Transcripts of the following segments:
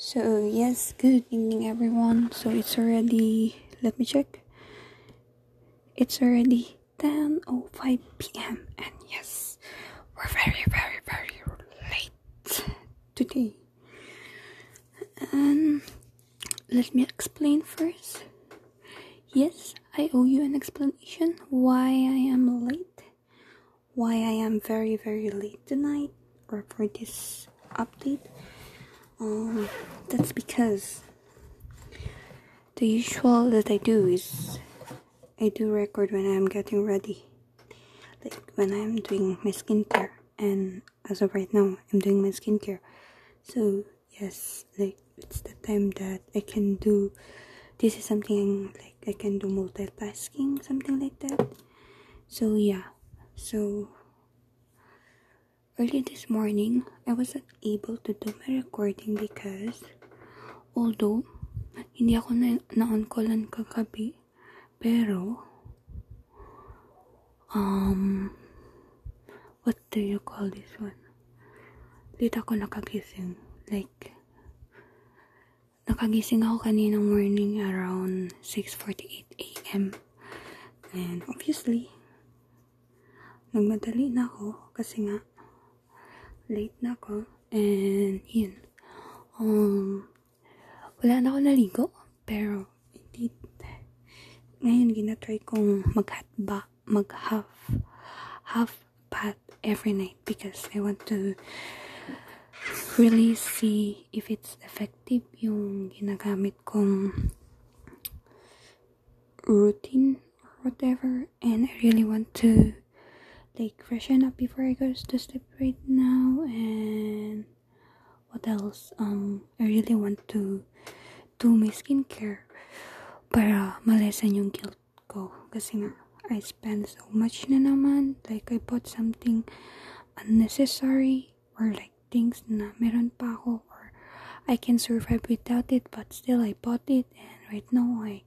So, yes, good evening, everyone. So, it's already, let me check. It's already 10.05 p.m. And yes, we're very, very, very late today. And let me explain first. Yes, I owe you an explanation why I am late. Why I am very, very late tonight or for this update. Um, that's because the usual that I do is I do record when I'm getting ready, like when I'm doing my skincare, and as of right now, I'm doing my skincare. So yes, like it's the time that I can do. This is something like I can do multitasking, something like that. So yeah, so early this morning, I wasn't able to do my recording because although hindi ako na, na-on kagabi, pero um what do you call this one? Late ako nakagising. Like, nakagising ako kaninang morning around 6.48 a.m. And obviously, nagmadali na ako kasi nga late na ako. And, yun. Um, wala na ako naligo. Pero, hindi. Ngayon, ginatry kong mag-hatba, mag-half, half bath every night because I want to really see if it's effective yung ginagamit kong routine or whatever. And I really want to like freshen up before I go to sleep right now and what else? Um I really want to do my skincare para malesen yung guilt ko kasi nga I spend so much na naman like I bought something unnecessary or like things na meron pa ako or I can survive without it but still I bought it and right now I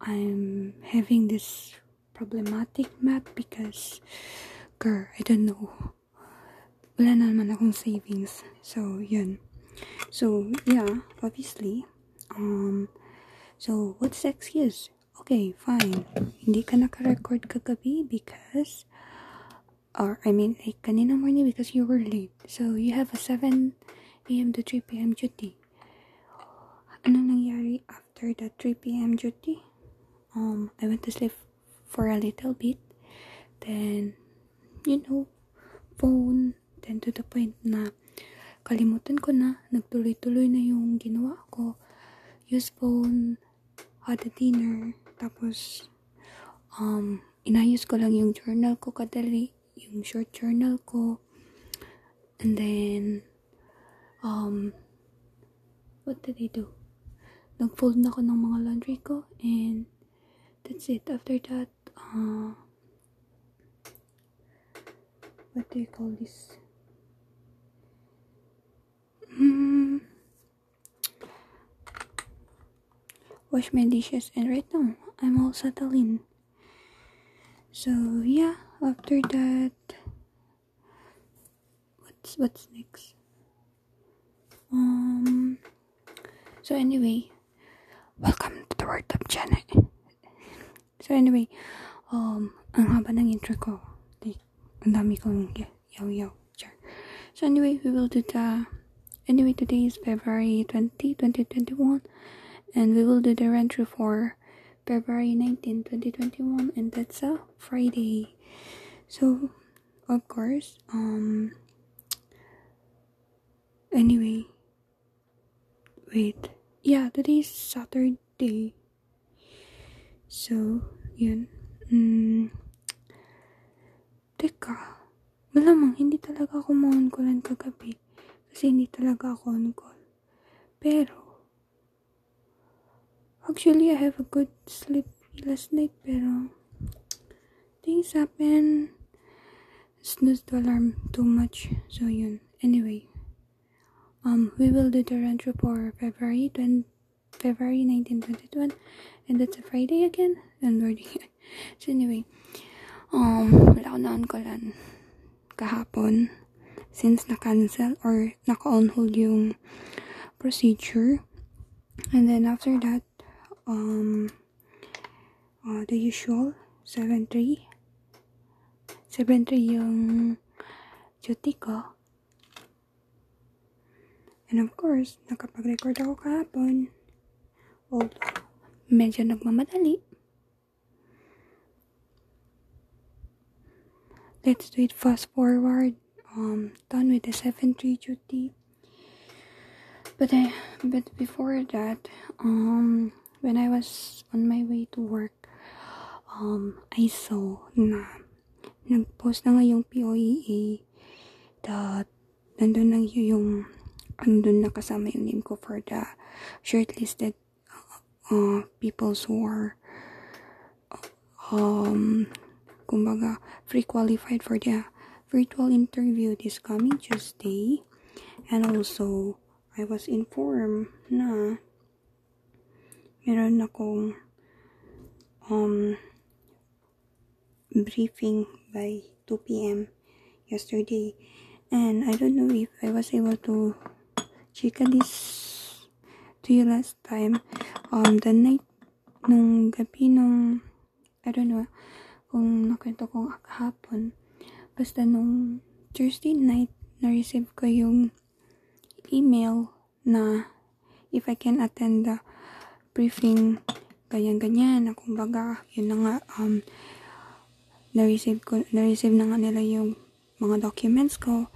I'm having this problematic math because girl, I don't know. Wala na naman akong savings. So, yun. So, yeah, obviously. Um, so, what's the excuse? Okay, fine. Hindi ka naka-record kagabi because, or I mean, like, kanina morning because you were late. So, you have a 7 a.m. to 3 p.m. duty. Ano nangyari after that 3 p.m. duty? Um, I went to sleep for a little bit. Then, you know, phone. Then to the point na kalimutan ko na, nagtuloy-tuloy na yung ginawa ko. Use phone, had a dinner, tapos, um, inayos ko lang yung journal ko kadali, yung short journal ko. And then, um, what did I do? Nag-fold na ako ng mga laundry ko, and that's it. After that, uh, what do you call this? Hmm. Wash my dishes, and right now I'm all settled in. So yeah, after that, what's what's next? Um. So anyway, welcome to the Word of Janet. So anyway, um, ang haba ng intro ko. Ang dami kong yaw yaw. Char. So anyway, we will do the anyway today is February 20, 2021 and we will do the run-through for February 19, 2021 and that's a Friday. So of course, um anyway wait. Yeah, today is Saturday. So, yun. Mm, teka, malamang hindi talaga ako ma-on callan kagabi. Kasi hindi talaga ako on call. Pero, actually, I have a good sleep last night, pero, things happen. Snooze the alarm too much. So, yun. Anyway, um, we will do the through for February 20, February 19, 2021. And that's a Friday again. And we're So anyway, um, wala ako na-on callan kahapon. Since na-cancel or naka-on hold yung procedure. And then after that um uh, the usual 7-3 7-3 yung duty ko. And of course nakapag-record ako kahapon. Although medyo nagmamadali let's do it fast forward. Um done with the 7-3 duty but I, but before that um when I was on my way to work um I saw na nag-post na nga yung POEA that nandun na yung andun na kasama yung name ko for the shortlisted uh, people who are um kumbaga free qualified for the virtual interview this coming Tuesday and also I was informed na meron akong um briefing by 2 p.m. yesterday and I don't know if I was able to check this to you last time um the night nung gabi nung I don't know kung nakwento ko kahapon. Basta nung Thursday night na-receive ko yung email na if I can attend the briefing ganyan-ganyan na kumbaga yun na nga um na-receive ko na-receive na nga nila yung mga documents ko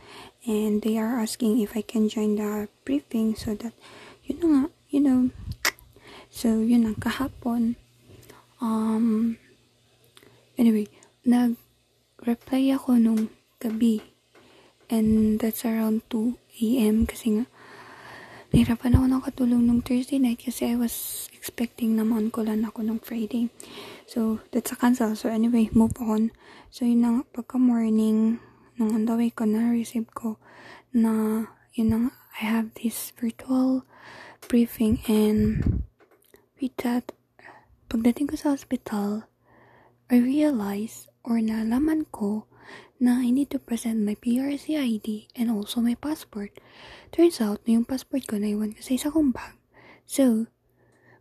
and they are asking if I can join the briefing so that yun na nga you know. So yun ang kahapon um anyway nag reply ako nung gabi and that's around 2 a.m. kasi nga nahirapan ako nakatulong nung Thursday night kasi I was expecting na lang ako nung Friday. So, that's a cancel. So, anyway, move on. So, yun na pagka morning, nung on the way ko, na-receive ko na, yun na I have this virtual briefing and with that, pagdating ko sa hospital, I realized or nalaman ko na I need to present my PRC ID and also my passport. Turns out, na yung passport ko naiwan ko sa isa kong bag. So,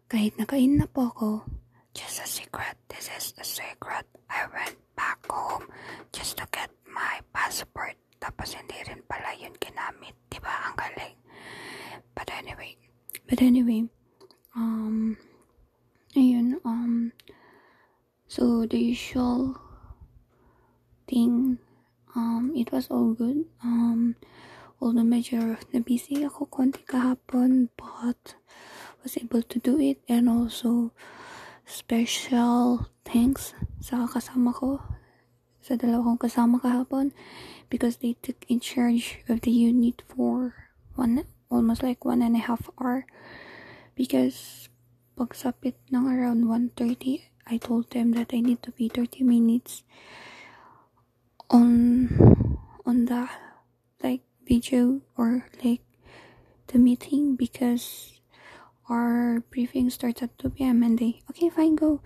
kahit nakain na po ako, just a secret, this is a secret, I went back home just to get my passport. Tapos hindi rin pala yun ginamit. Diba? Ang galing. But anyway, but anyway, so the usual thing um, it was all good. Um, although medyo na busy ako konti kahapon, but was able to do it. And also, special thanks sa kasama ko, sa dalawa kong kasama kahapon, because they took in charge of the unit for one, almost like one and a half hour. Because pagsapit ng around 1.30, I told them that I need to be 30 minutes on on the like video or like the meeting because our briefing starts at 2 p.m. and they okay fine go.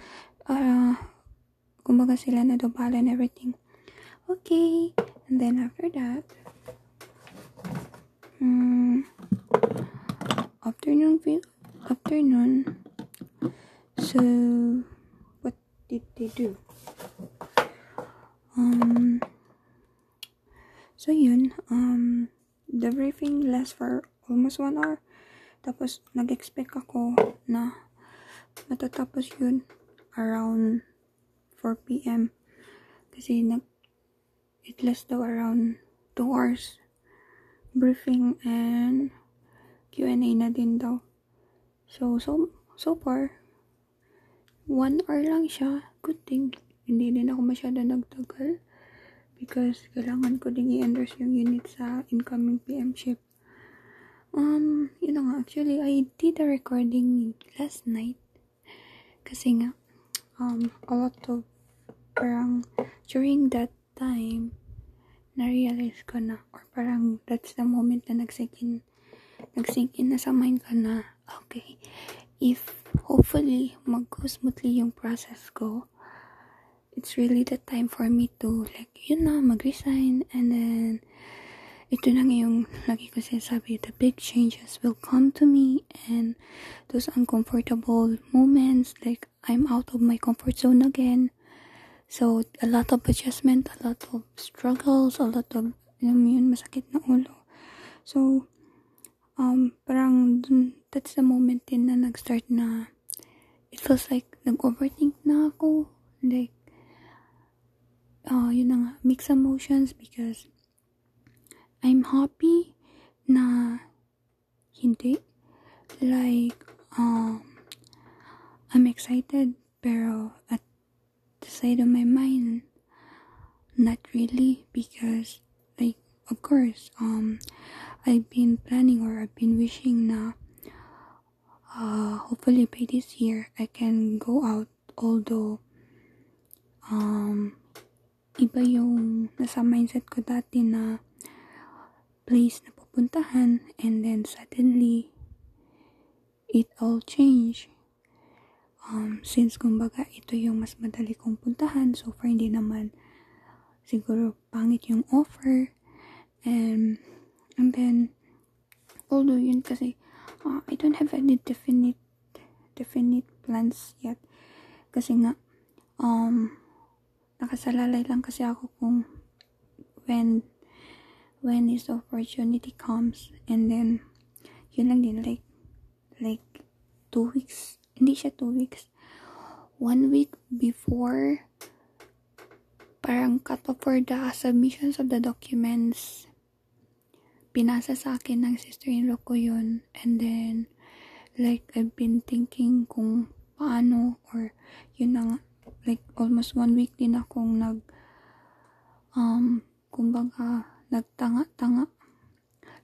Uh kumbaga sila na dobala and everything. Okay. And then after that um, afternoon afternoon. So did they do um So, yun. Um, the briefing lasts for almost one hour. Tapos, nag-expect ako na matatapos yun around 4 p.m. Kasi, nag, it lasts daw around 2 hours briefing and Q&A na din daw. So, so, so far, 1 hour lang siya. Good thing. Hindi din ako masyado nagtagal because kailangan ko din i-endorse yung unit sa incoming PM shift. Um, yun na nga, actually, I did a recording last night. Kasi nga, um, a lot of, parang, during that time, na-realize ko na, or parang, that's the moment na nagsink in, nagsink in na sa mind ko na, okay, if, hopefully, mag-go smoothly yung process ko, it's really the time for me to like you know mag-resign and then ito na nga yung lagi ko sinasabi, the big changes will come to me and those uncomfortable moments, like I'm out of my comfort zone again. So, a lot of adjustment, a lot of struggles, a lot of, alam mo yun, masakit na ulo. So, um, parang that's the moment din na nag-start na feels like nag-overthink na ako. Like, uh, yun na nga, emotions because I'm happy na hindi. Like, um, I'm excited, pero at the side of my mind, not really, because, like, of course, um, I've been planning or I've been wishing na, uh, hopefully by this year, I can go out, although, um, iba yung nasa mindset ko dati na place na pupuntahan and then suddenly it all changed. Um, since kumbaga ito yung mas madali kong puntahan so far hindi naman siguro pangit yung offer and and then although yun kasi uh, I don't have any definite definite plans yet. Kasi nga um nakasalalay lang kasi ako kung when when this opportunity comes. And then yun lang din like like two weeks hindi siya two weeks. One week before parang cut off for the submissions of the documents pinasa sa akin ng sister-in-law ko yun and then like I've been thinking kung paano or yun na nga like almost one week din akong nag um kumbaga nagtanga-tanga.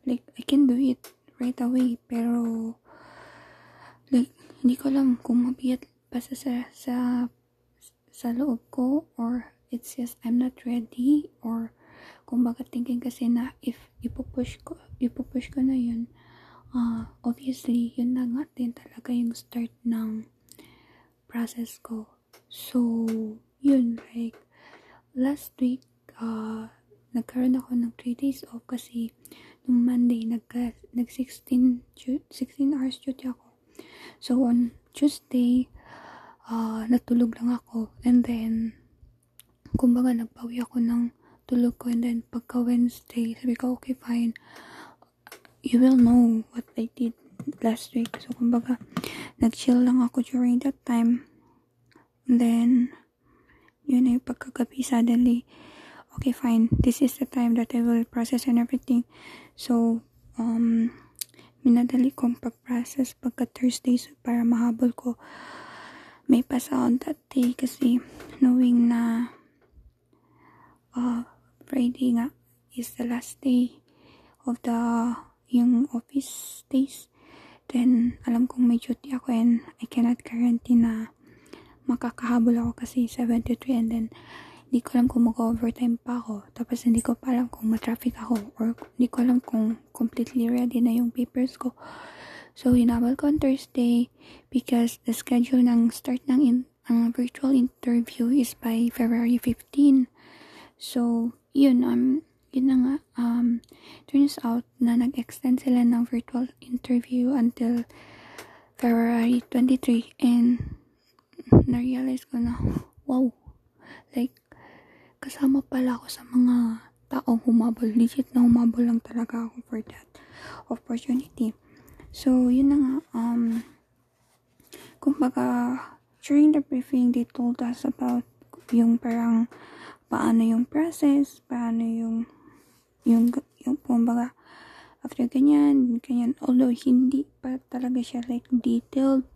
Like, I can do it right away, pero, like, hindi ko alam kung mabiyat pa sa, sa, sa, sa loob ko, or it's just I'm not ready, or kung baka thinking kasi na if ipupush ko, ipupush ko na yun, uh, obviously, yun na nga din talaga yung start ng process ko. So, yun, like, last week, uh, nagkaroon ako ng 3 days off kasi nung Monday nagka, nag 16 16 hours duty ako. So on Tuesday uh, natulog lang ako and then kumbaga nagbawi ako ng tulog ko and then pagka Wednesday sabi ko okay fine. You will know what I did last week. So kumbaga nag-chill lang ako during that time. And then yun ay pagkagabi suddenly okay fine. This is the time that I will process and everything. So um minadali kong pag-process pagka Thursday so para mahabol ko. May pasa on that day kasi knowing na uh, Friday nga is the last day of the yung office days then alam kong may duty ako and I cannot guarantee na makakahabol ako kasi 73 and then hindi ko alam kung mag-overtime pa ako. Tapos hindi ko pa alam kung ma-traffic ako or hindi ko alam kung completely ready na yung papers ko. So, hinabal ko on Thursday because the schedule ng start ng in, uh, virtual interview is by February 15. So, yun, um, yun na nga, um, turns out na nag-extend sila ng virtual interview until February 23 and na-realize ko na, wow, like, kasama pala ako sa mga taong humabol. Legit na humabol lang talaga ako for that opportunity. So, yun na nga, um, kumbaga, during the briefing, they told us about yung parang paano yung process, paano yung, yung, yung, kumbaga, after ganyan, ganyan, although hindi pa talaga siya like detailed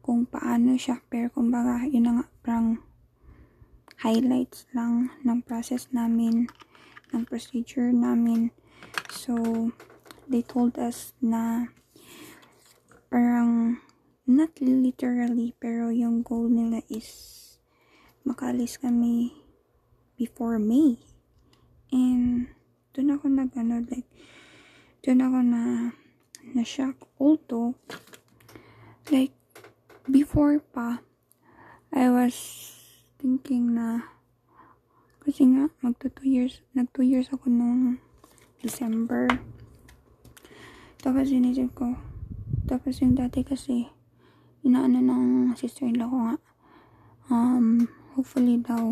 kung paano siya, pero kumbaga, yun na nga, parang highlights lang ng process namin, ng procedure namin. So, they told us na parang not literally pero yung goal nila is makalis kami before May. And doon ako nag ano like doon ako na na shock although like before pa I was thinking na kasi nga magto 2 years nag 2 years ako nung December. Tapos inisip ko, tapos yung dati kasi, inaano ng sister-in-law ko nga, um, hopefully daw,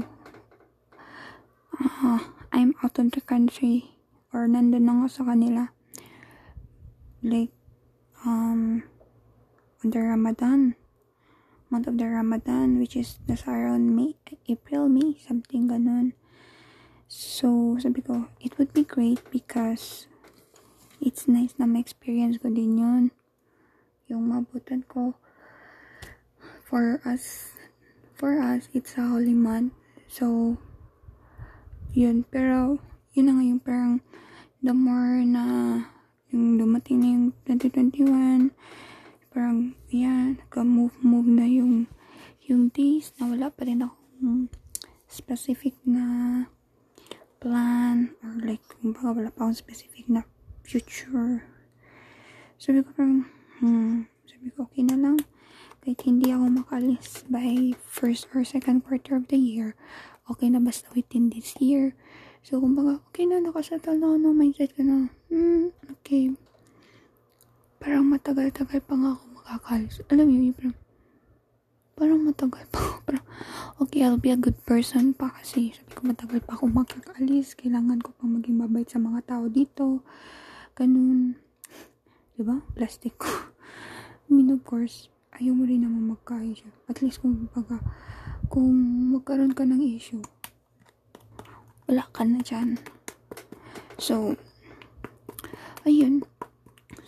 uh, I'm out of the country, or nandun na nga sa kanila. Like, um, the Ramadan, month of the Ramadan, which is nasa around May, April, May, something ganun. So, sabi ko, it would be great because it's nice na ma-experience ko din yun. Yung mabutan ko. For us, for us, it's a holy month. So, yun. Pero, yun na nga yung parang the more na yung dumating na yung 2021, parang, yan, nagka-move-move na yung yung days na wala pa rin akong specific na plan or like, kumbaga wala pa akong specific na future. Sabi ko parang, hmm, sabi ko okay na lang. Kahit hindi ako makalis by first or second quarter of the year, okay na basta within this year. So, kumbaga, okay na, nakasettle na ako, mindset ko na, hmm, okay. Parang matagal-tagal pa nga ako makakalis. Alam mo yun, parang, parang matagal pa ako. Parang, okay, I'll be a good person pa kasi sabi ko matagal pa ako makakalis. Kailangan ko pang maging mabait sa mga tao dito. Ganun. Diba? Plastic ko. I mean, of course, ayaw mo rin naman magka-issue. At least kung baga, kung magkaroon ka ng issue, wala ka na dyan. So, ayun.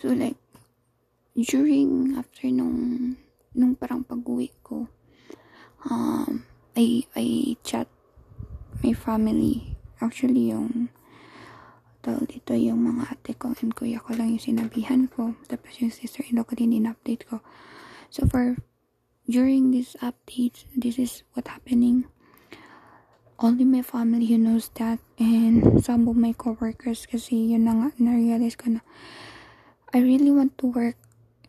So, like, during, after nung, nung parang pag-uwi ko, um, I, I chat my family. Actually, yung, tawag dito, yung mga ate ko and kuya ko lang yung sinabihan ko. Tapos yung sister-in-law ko din in-update ko. So, for, during this update, this is what happening. Only my family who knows that and some of my coworkers kasi yun na nga, na-realize ko na I really want to work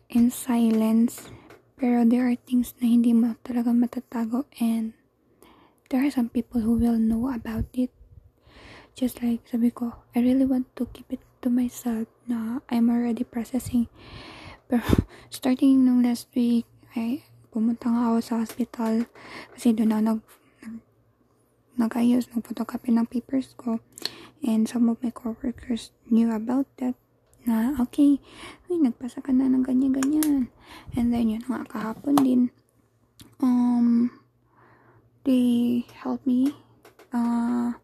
in silence. Pero there are things na hindi mo talaga matatago and there are some people who will know about it. Just like sabi ko, I really want to keep it to myself na I'm already processing. Pero starting nung last week, ay pumunta nga ako sa hospital kasi doon ako nag, nag nag-ayos, nag-photocopy ng papers ko. And some of my coworkers knew about that na okay, ay, nagpasa ka na ng ganyan-ganyan. And then, yun nga, kahapon din, um, they help me, uh,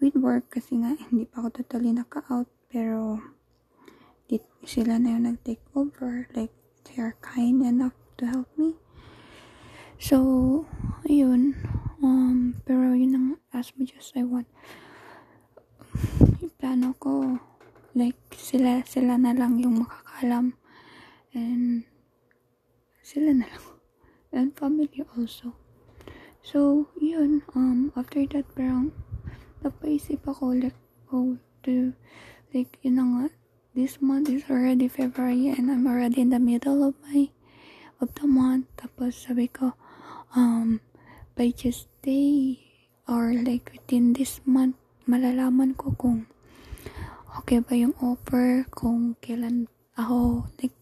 with work kasi nga, hindi pa ako totally naka-out, pero, di, sila na yung nag-take over, like, they are kind enough to help me. So, ayun, um, pero yun ang as much as I want, yung plano ko, like sila sila na lang yung makakalam. And sila na lang. And family also. So yun. Um after that parang napaisip ako like oh to like yun na nga this month is already February and I'm already in the middle of my of the month tapos sabi ko um by just day or like within this month malalaman ko kung okay ba yung offer, kung kailan ako, like,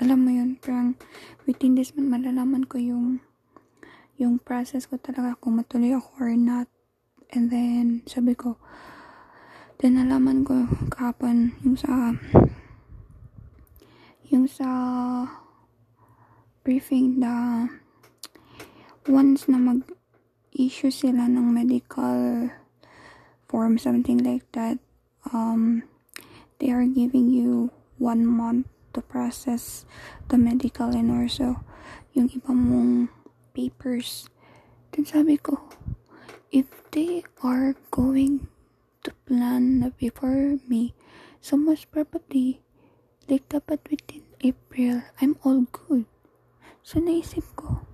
alam mo yun, parang within this month, malalaman ko yung yung process ko talaga kung matuloy ako or not. And then, sabi ko, then nalaman ko kahapon yung sa yung sa briefing na once na mag-issue sila ng medical form, something like that, um, they are giving you one month to process the medical and also yung iba mong papers. Then sabi ko, if they are going to plan before me, so most probably, like dapat within April, I'm all good. So naisip ko,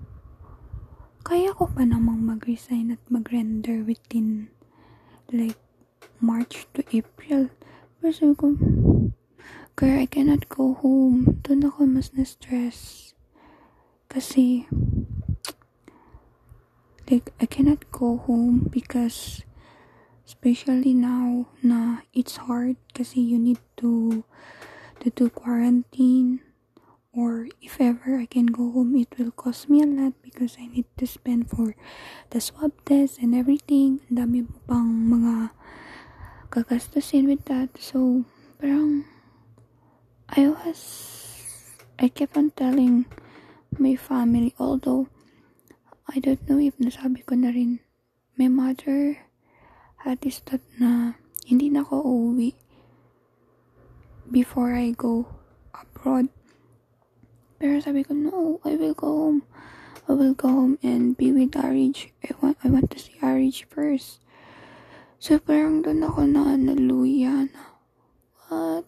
kaya ko pa namang mag-resign at mag-render within like March to April. Pero sabi ko, kaya I cannot go home. Doon ako mas na-stress. Kasi, like, I cannot go home because especially now na it's hard kasi you need to to do quarantine or if ever I can go home it will cost me a lot because I need to spend for the swab test and everything. Ang dami mo pang mga gagastusin with that. So parang I was I kept on telling my family although I don't know if nasabi ko na rin my mother had this thought na hindi na ako uuwi before I go abroad pero sabi ko, no, I will go home. I will go home and be with RH. I want, I want to see RH first. So, parang doon ako na naluya na, what?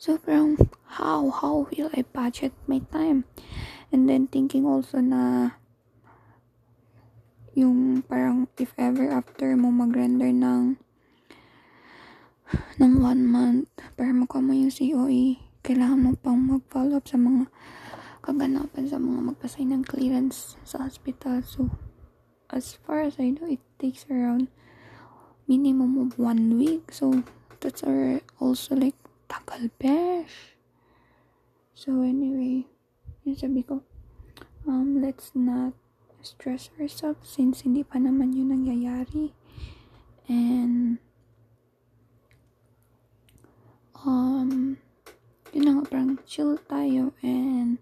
So, parang, how, how will I budget my time? And then, thinking also na, yung parang, if ever after mo mag-render ng, ng one month, para makuha mo yung COE, kailangan mo pang mag-follow up sa mga kaganapan sa mga magpasay ng clearance sa hospital. So, as far as I know, it takes around minimum of one week. So, that's our also like tagal besh. So, anyway, yun sabi ko, um, let's not stress ourselves since hindi pa naman yun nangyayari. And, um, yun nga, parang chill tayo and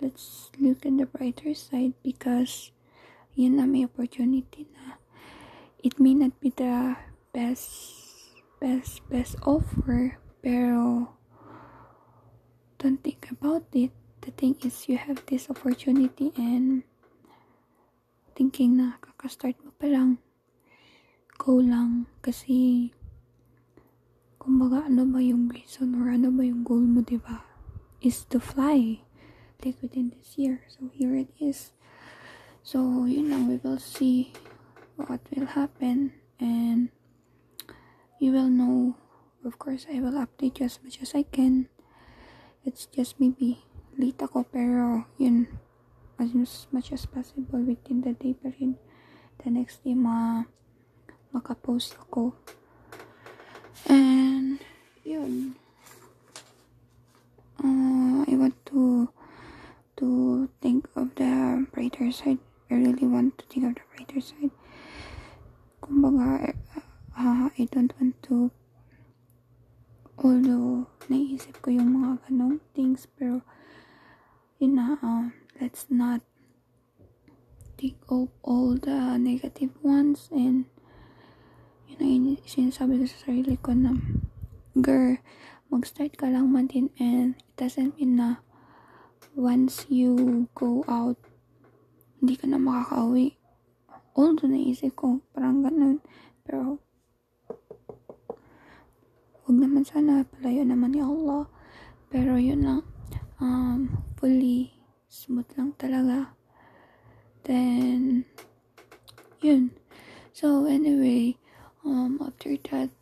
let's look in the brighter side because yun na may opportunity na it may not be the best best best offer pero don't think about it the thing is you have this opportunity and thinking na kakastart mo pa lang go lang kasi kumbaga ano ba yung reason or ano ba yung goal mo, di ba? Is to fly like within this year. So here it is. So yun lang, we will see what will happen and you will know. Of course, I will update you as much as I can. It's just maybe late ako pero yun as much as possible within the day pa rin the next day ma makapost ako. And yun. Uh, I want to to think of the brighter side. I really want to think of the brighter side. Kumbaga uh, I don't want to although naisip ko yung mga ganong things pero yun na uh, let's not think of all the negative ones and yun ang sinasabi ko sa sarili ko na, girl, mag-start ka lang man din and it doesn't mean na once you go out, hindi ka na makakauwi. Although naisip ko, parang ganun. Pero, huwag naman sana, palayo naman ni Allah. Pero yun lang, um, fully smooth lang talaga. Then, yun. So, anyway, um, after that,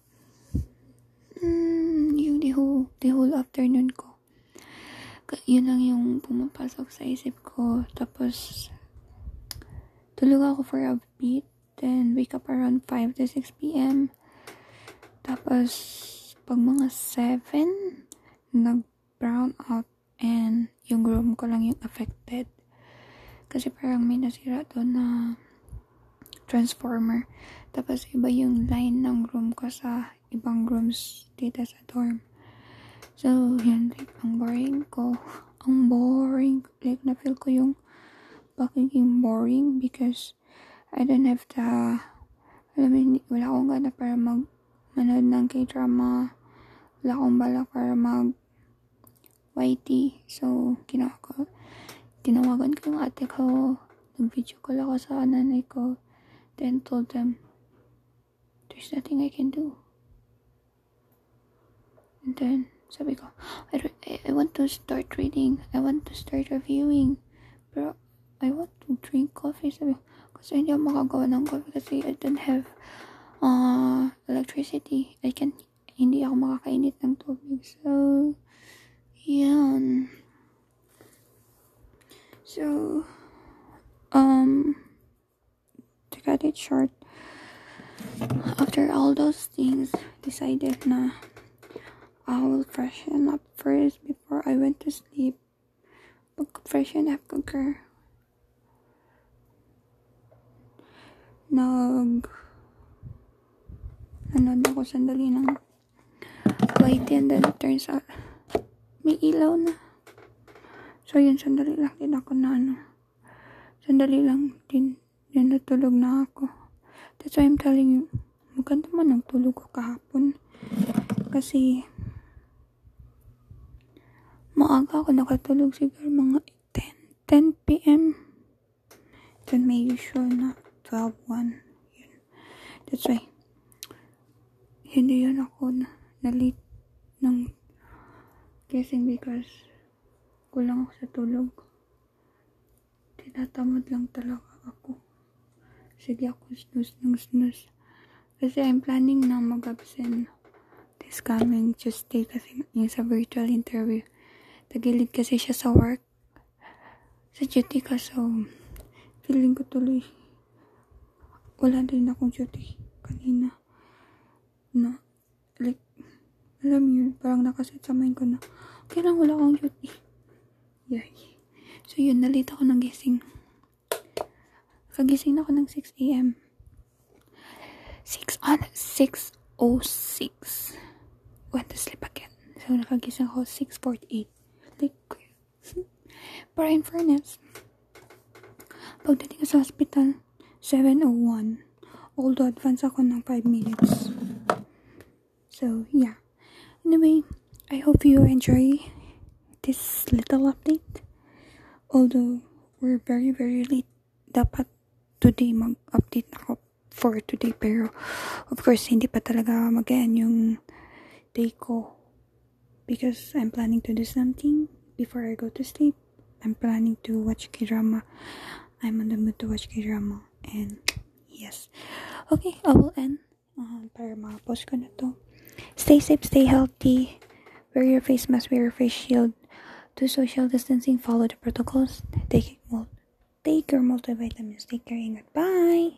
mm, yung the whole, the whole afternoon ko, yun lang yung pumapasok sa isip ko. Tapos, tulog ako for a bit. Then, wake up around 5 to 6 p.m. Tapos, pag mga 7, nag-brown out and yung room ko lang yung affected. Kasi parang may nasira doon na transformer. Tapos, iba yung line ng room ko sa ibang rooms dito sa dorm. So, yun, like, ang boring ko. Ang boring. Like, na-feel ko yung pagiging boring because I don't have the, alam mo, wala akong gana para mag, manood ng k-drama. Wala akong bala para mag, YT. So, ginawa ko, tinawagan ko yung ate ko. Nag-video call ako sa nanay ko. Then told them, there's nothing I can do. And then, sabi ko, I, I want to start reading. I want to start reviewing. Pero, I want to drink coffee. Sabi ko, kasi hindi ako makagawa ng coffee kasi I don't have uh, electricity. I can, hindi ako makakainit ng tubig. So, yan. So, um, to cut it short, after all those things, decided na I will freshen up first before I went to sleep. Pag freshen up ko girl. Nag nanood ako sandali ng white and then it turns out may ilaw na. So yun, sandali lang din ako na ano. Sandali lang din, din natulog na ako. That's why I'm telling you, maganda man ang tulog ko kahapon. Kasi, maaga ako nakatulog siguro mga 10, 10 p.m. Then may usual na 12, 1. Yun. That's why, hindi yun ako na, na ng kissing because kulang ako sa tulog. Tinatamad lang talaga ako. Sige ako snooze ng snooze. Kasi I'm planning na mag-absent this coming Tuesday kasi yung sa virtual interview. Tagilid kasi siya sa work. Sa duty ka so feeling ko tuloy wala din akong duty kanina na alam yun parang nakaset sa mind ko na okay lang wala akong duty Yay. So, yun, nalita ako ng gising. Kagising na ako ng 6 a.m. 6 on 6.06. Went to sleep again. So, nakagising ako 6.48. Like, pero in fairness, pagdating ko sa hospital, 7.01. Although, advance ako ng 5 minutes. So, yeah. Anyway, I hope you enjoy this little update. Although, we're very, very late. Dapat today mag-update ako for today. Pero, of course, hindi pa talaga mag yung day ko. Because I'm planning to do something before I go to sleep. I'm planning to watch K-drama. I'm on the mood to watch K-drama. And, yes. Okay, I will end. Uh, para ma-post ko na to. Stay safe, stay healthy. Wear your face mask, wear your face shield. Do social distancing, follow the protocols. Take, take your multivitamins. Take care. Ingat. Bye.